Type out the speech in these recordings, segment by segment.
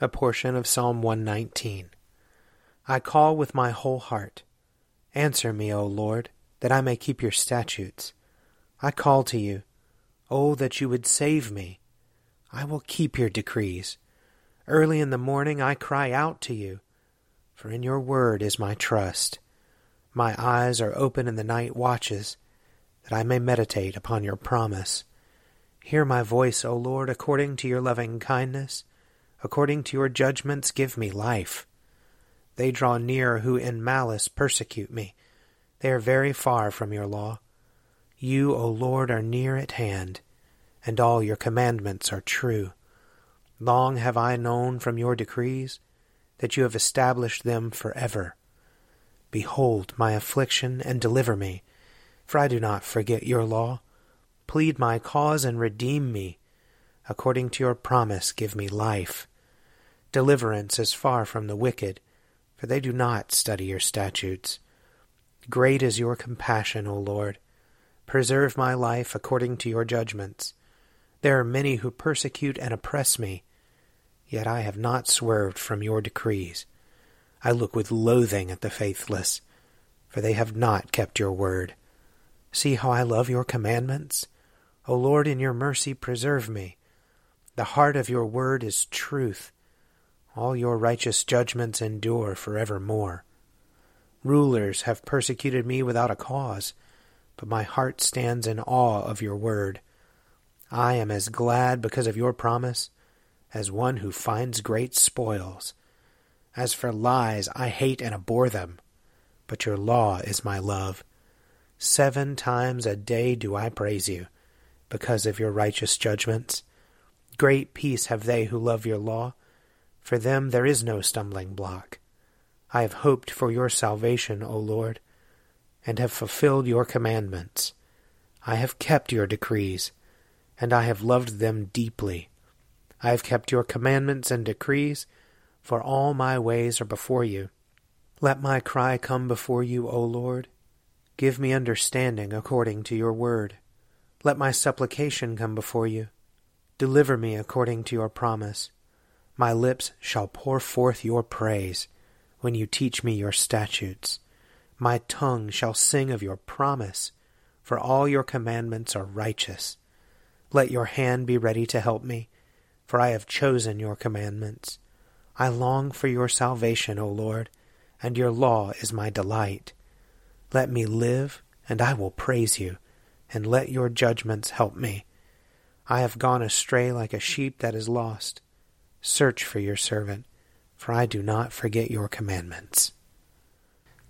A portion of Psalm 119. I call with my whole heart. Answer me, O Lord, that I may keep your statutes. I call to you. Oh, that you would save me. I will keep your decrees. Early in the morning I cry out to you, for in your word is my trust. My eyes are open in the night watches, that I may meditate upon your promise. Hear my voice, O Lord, according to your loving kindness. According to your judgments, give me life. They draw near who in malice persecute me. They are very far from your law. You, O Lord, are near at hand, and all your commandments are true. Long have I known from your decrees that you have established them for forever. Behold my affliction and deliver me, for I do not forget your law. Plead my cause and redeem me. According to your promise, give me life. Deliverance is far from the wicked, for they do not study your statutes. Great is your compassion, O Lord. Preserve my life according to your judgments. There are many who persecute and oppress me, yet I have not swerved from your decrees. I look with loathing at the faithless, for they have not kept your word. See how I love your commandments. O Lord, in your mercy preserve me. The heart of your word is truth. All your righteous judgments endure for evermore. Rulers have persecuted me without a cause, but my heart stands in awe of your word. I am as glad because of your promise as one who finds great spoils. As for lies, I hate and abhor them, but your law is my love. Seven times a day do I praise you because of your righteous judgments. Great peace have they who love your law. For them there is no stumbling block. I have hoped for your salvation, O Lord, and have fulfilled your commandments. I have kept your decrees, and I have loved them deeply. I have kept your commandments and decrees, for all my ways are before you. Let my cry come before you, O Lord. Give me understanding according to your word. Let my supplication come before you. Deliver me according to your promise. My lips shall pour forth your praise when you teach me your statutes. My tongue shall sing of your promise, for all your commandments are righteous. Let your hand be ready to help me, for I have chosen your commandments. I long for your salvation, O Lord, and your law is my delight. Let me live, and I will praise you and let your judgments help me. I have gone astray like a sheep that is lost. Search for your servant, for I do not forget your commandments.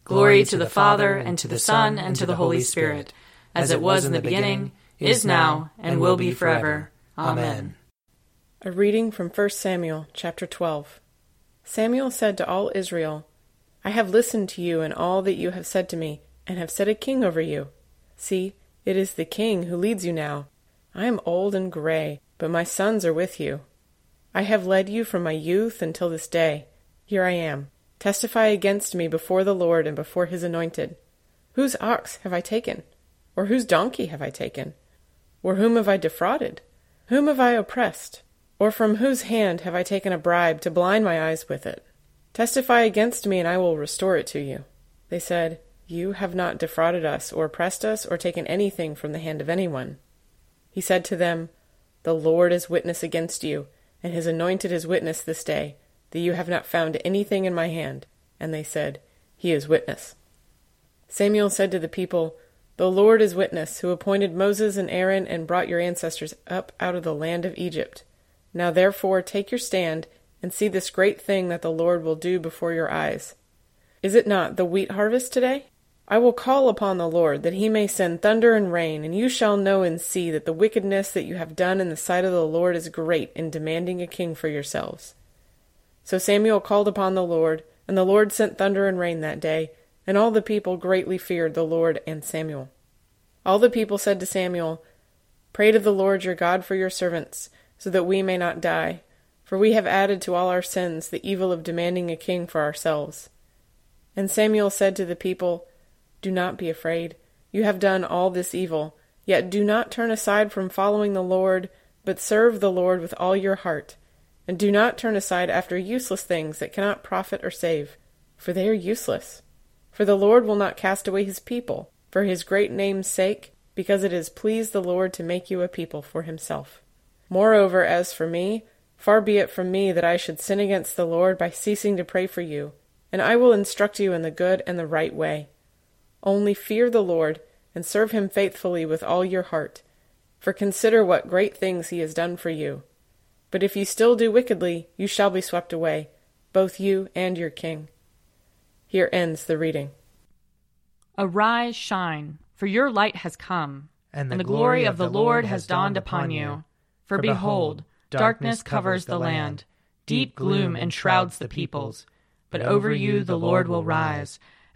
Glory to the Father, and to the Son, and to the Holy Spirit, as it was in the beginning, is now, and will be forever. Amen. A reading from 1 Samuel chapter 12. Samuel said to all Israel, I have listened to you in all that you have said to me, and have set a king over you. See, it is the king who leads you now. I am old and gray, but my sons are with you. I have led you from my youth until this day. Here I am. Testify against me before the Lord and before his anointed. Whose ox have I taken? Or whose donkey have I taken? Or whom have I defrauded? Whom have I oppressed? Or from whose hand have I taken a bribe to blind my eyes with it? Testify against me, and I will restore it to you. They said, You have not defrauded us, or oppressed us, or taken anything from the hand of anyone. He said to them, The Lord is witness against you, and his anointed is witness this day that you have not found anything in my hand. And they said, He is witness. Samuel said to the people, The Lord is witness, who appointed Moses and Aaron and brought your ancestors up out of the land of Egypt. Now therefore take your stand, and see this great thing that the Lord will do before your eyes. Is it not the wheat harvest today? I will call upon the Lord, that he may send thunder and rain, and you shall know and see that the wickedness that you have done in the sight of the Lord is great in demanding a king for yourselves. So Samuel called upon the Lord, and the Lord sent thunder and rain that day, and all the people greatly feared the Lord and Samuel. All the people said to Samuel, Pray to the Lord your God for your servants, so that we may not die, for we have added to all our sins the evil of demanding a king for ourselves. And Samuel said to the people, Do not be afraid. You have done all this evil, yet do not turn aside from following the Lord, but serve the Lord with all your heart and do not turn aside after useless things that cannot profit or save, for they are useless. For the Lord will not cast away his people, for his great name's sake, because it has pleased the Lord to make you a people for himself. Moreover, as for me, far be it from me that I should sin against the Lord by ceasing to pray for you, and I will instruct you in the good and the right way. Only fear the Lord, and serve him faithfully with all your heart, for consider what great things he has done for you. But if you still do wickedly, you shall be swept away, both you and your king. Here ends the reading. Arise, shine, for your light has come, and the, and the glory, glory of the Lord has dawned upon you. For, for behold, darkness covers the land, deep gloom enshrouds the peoples. But over you the Lord will rise,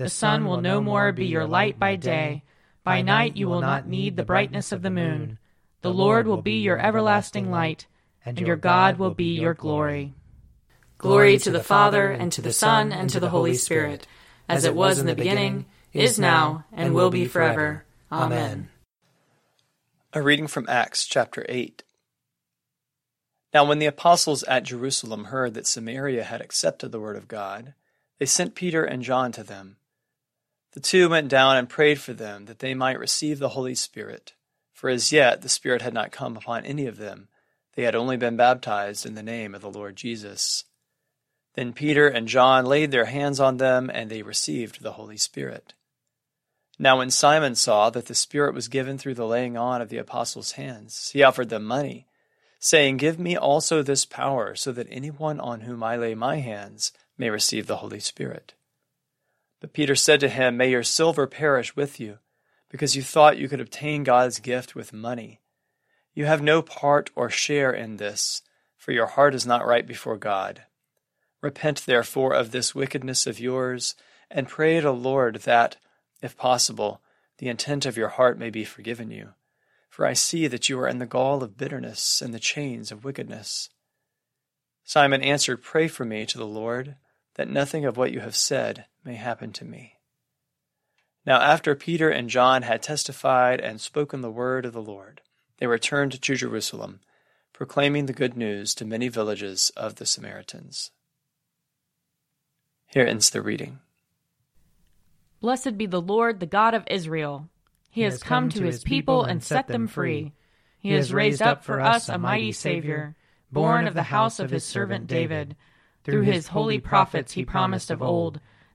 The sun will no more be your light by day. By night you will not need the brightness of the moon. The Lord will be your everlasting light and your God will be your glory. Glory to the Father, and to the Son, and to the Holy Spirit, as it was in the beginning, is now, and will be forever. Amen. A reading from Acts chapter 8. Now, when the apostles at Jerusalem heard that Samaria had accepted the word of God, they sent Peter and John to them. The two went down and prayed for them that they might receive the Holy Spirit, for as yet the Spirit had not come upon any of them they had only been baptized in the name of the Lord Jesus. Then Peter and John laid their hands on them, and they received the Holy Spirit. Now, when Simon saw that the Spirit was given through the laying on of the apostles' hands, he offered them money, saying, Give me also this power, so that anyone on whom I lay my hands may receive the Holy Spirit. But Peter said to him, May your silver perish with you, because you thought you could obtain God's gift with money. You have no part or share in this, for your heart is not right before God. Repent therefore of this wickedness of yours, and pray to the Lord that, if possible, the intent of your heart may be forgiven you. For I see that you are in the gall of bitterness and the chains of wickedness. Simon answered, Pray for me to the Lord, that nothing of what you have said may happen to me. Now after Peter and John had testified and spoken the word of the Lord, they returned to Jerusalem, proclaiming the good news to many villages of the Samaritans. Here ends the reading. Blessed be the Lord, the God of Israel. He, he has come, come to his people and set them free. He has raised up for us a mighty Savior, born of the house of his servant David. Through his holy prophets he promised of old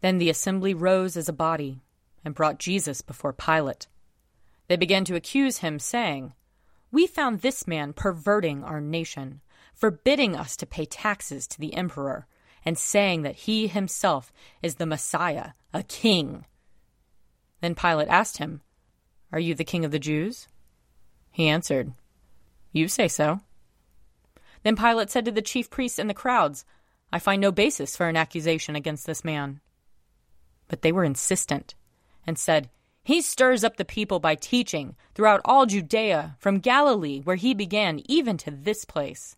Then the assembly rose as a body and brought Jesus before Pilate. They began to accuse him, saying, We found this man perverting our nation, forbidding us to pay taxes to the emperor, and saying that he himself is the Messiah, a king. Then Pilate asked him, Are you the king of the Jews? He answered, you say so. Then Pilate said to the chief priests and the crowds, I find no basis for an accusation against this man. But they were insistent and said, He stirs up the people by teaching throughout all Judea, from Galilee, where he began, even to this place.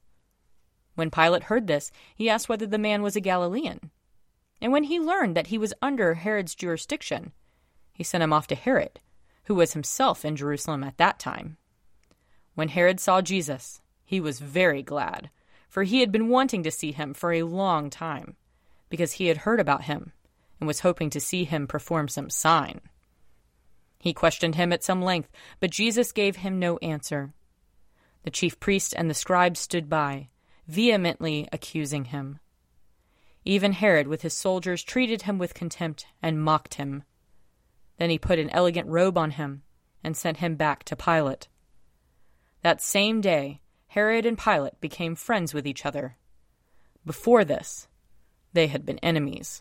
When Pilate heard this, he asked whether the man was a Galilean. And when he learned that he was under Herod's jurisdiction, he sent him off to Herod, who was himself in Jerusalem at that time. When Herod saw Jesus, he was very glad, for he had been wanting to see him for a long time, because he had heard about him and was hoping to see him perform some sign. He questioned him at some length, but Jesus gave him no answer. The chief priest and the scribes stood by, vehemently accusing him. Even Herod with his soldiers treated him with contempt and mocked him. Then he put an elegant robe on him and sent him back to Pilate. That same day, Herod and Pilate became friends with each other. Before this, they had been enemies.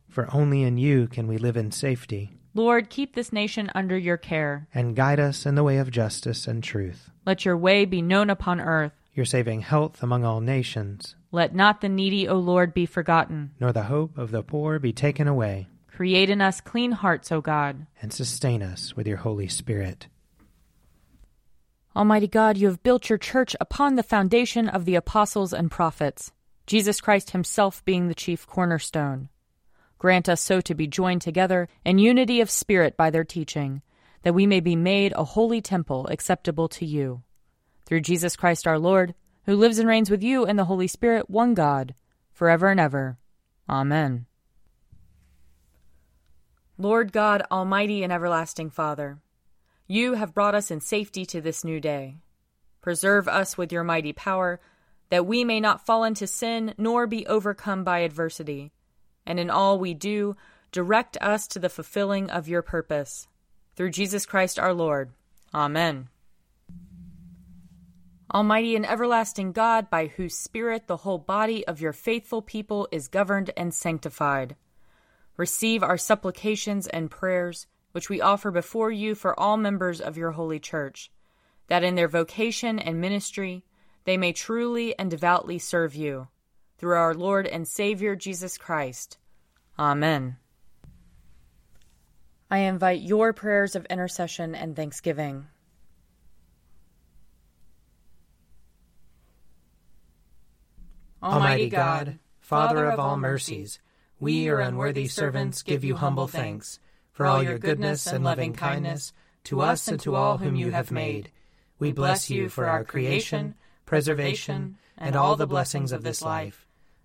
For only in you can we live in safety. Lord, keep this nation under your care. And guide us in the way of justice and truth. Let your way be known upon earth. Your saving health among all nations. Let not the needy, O Lord, be forgotten. Nor the hope of the poor be taken away. Create in us clean hearts, O God. And sustain us with your Holy Spirit. Almighty God, you have built your church upon the foundation of the apostles and prophets, Jesus Christ himself being the chief cornerstone. Grant us so to be joined together in unity of spirit by their teaching, that we may be made a holy temple acceptable to you. Through Jesus Christ our Lord, who lives and reigns with you in the Holy Spirit, one God, forever and ever. Amen. Lord God, Almighty and everlasting Father, you have brought us in safety to this new day. Preserve us with your mighty power, that we may not fall into sin nor be overcome by adversity. And in all we do, direct us to the fulfilling of your purpose. Through Jesus Christ our Lord. Amen. Almighty and everlasting God, by whose Spirit the whole body of your faithful people is governed and sanctified, receive our supplications and prayers, which we offer before you for all members of your holy church that in their vocation and ministry they may truly and devoutly serve you. Through our Lord and Savior Jesus Christ. Amen. I invite your prayers of intercession and thanksgiving. Almighty God, Father of all mercies, we, your unworthy servants, give you humble thanks for all your goodness and loving kindness to us and to all whom you have made we bless you for our creation, preservation, and all the blessings of this life,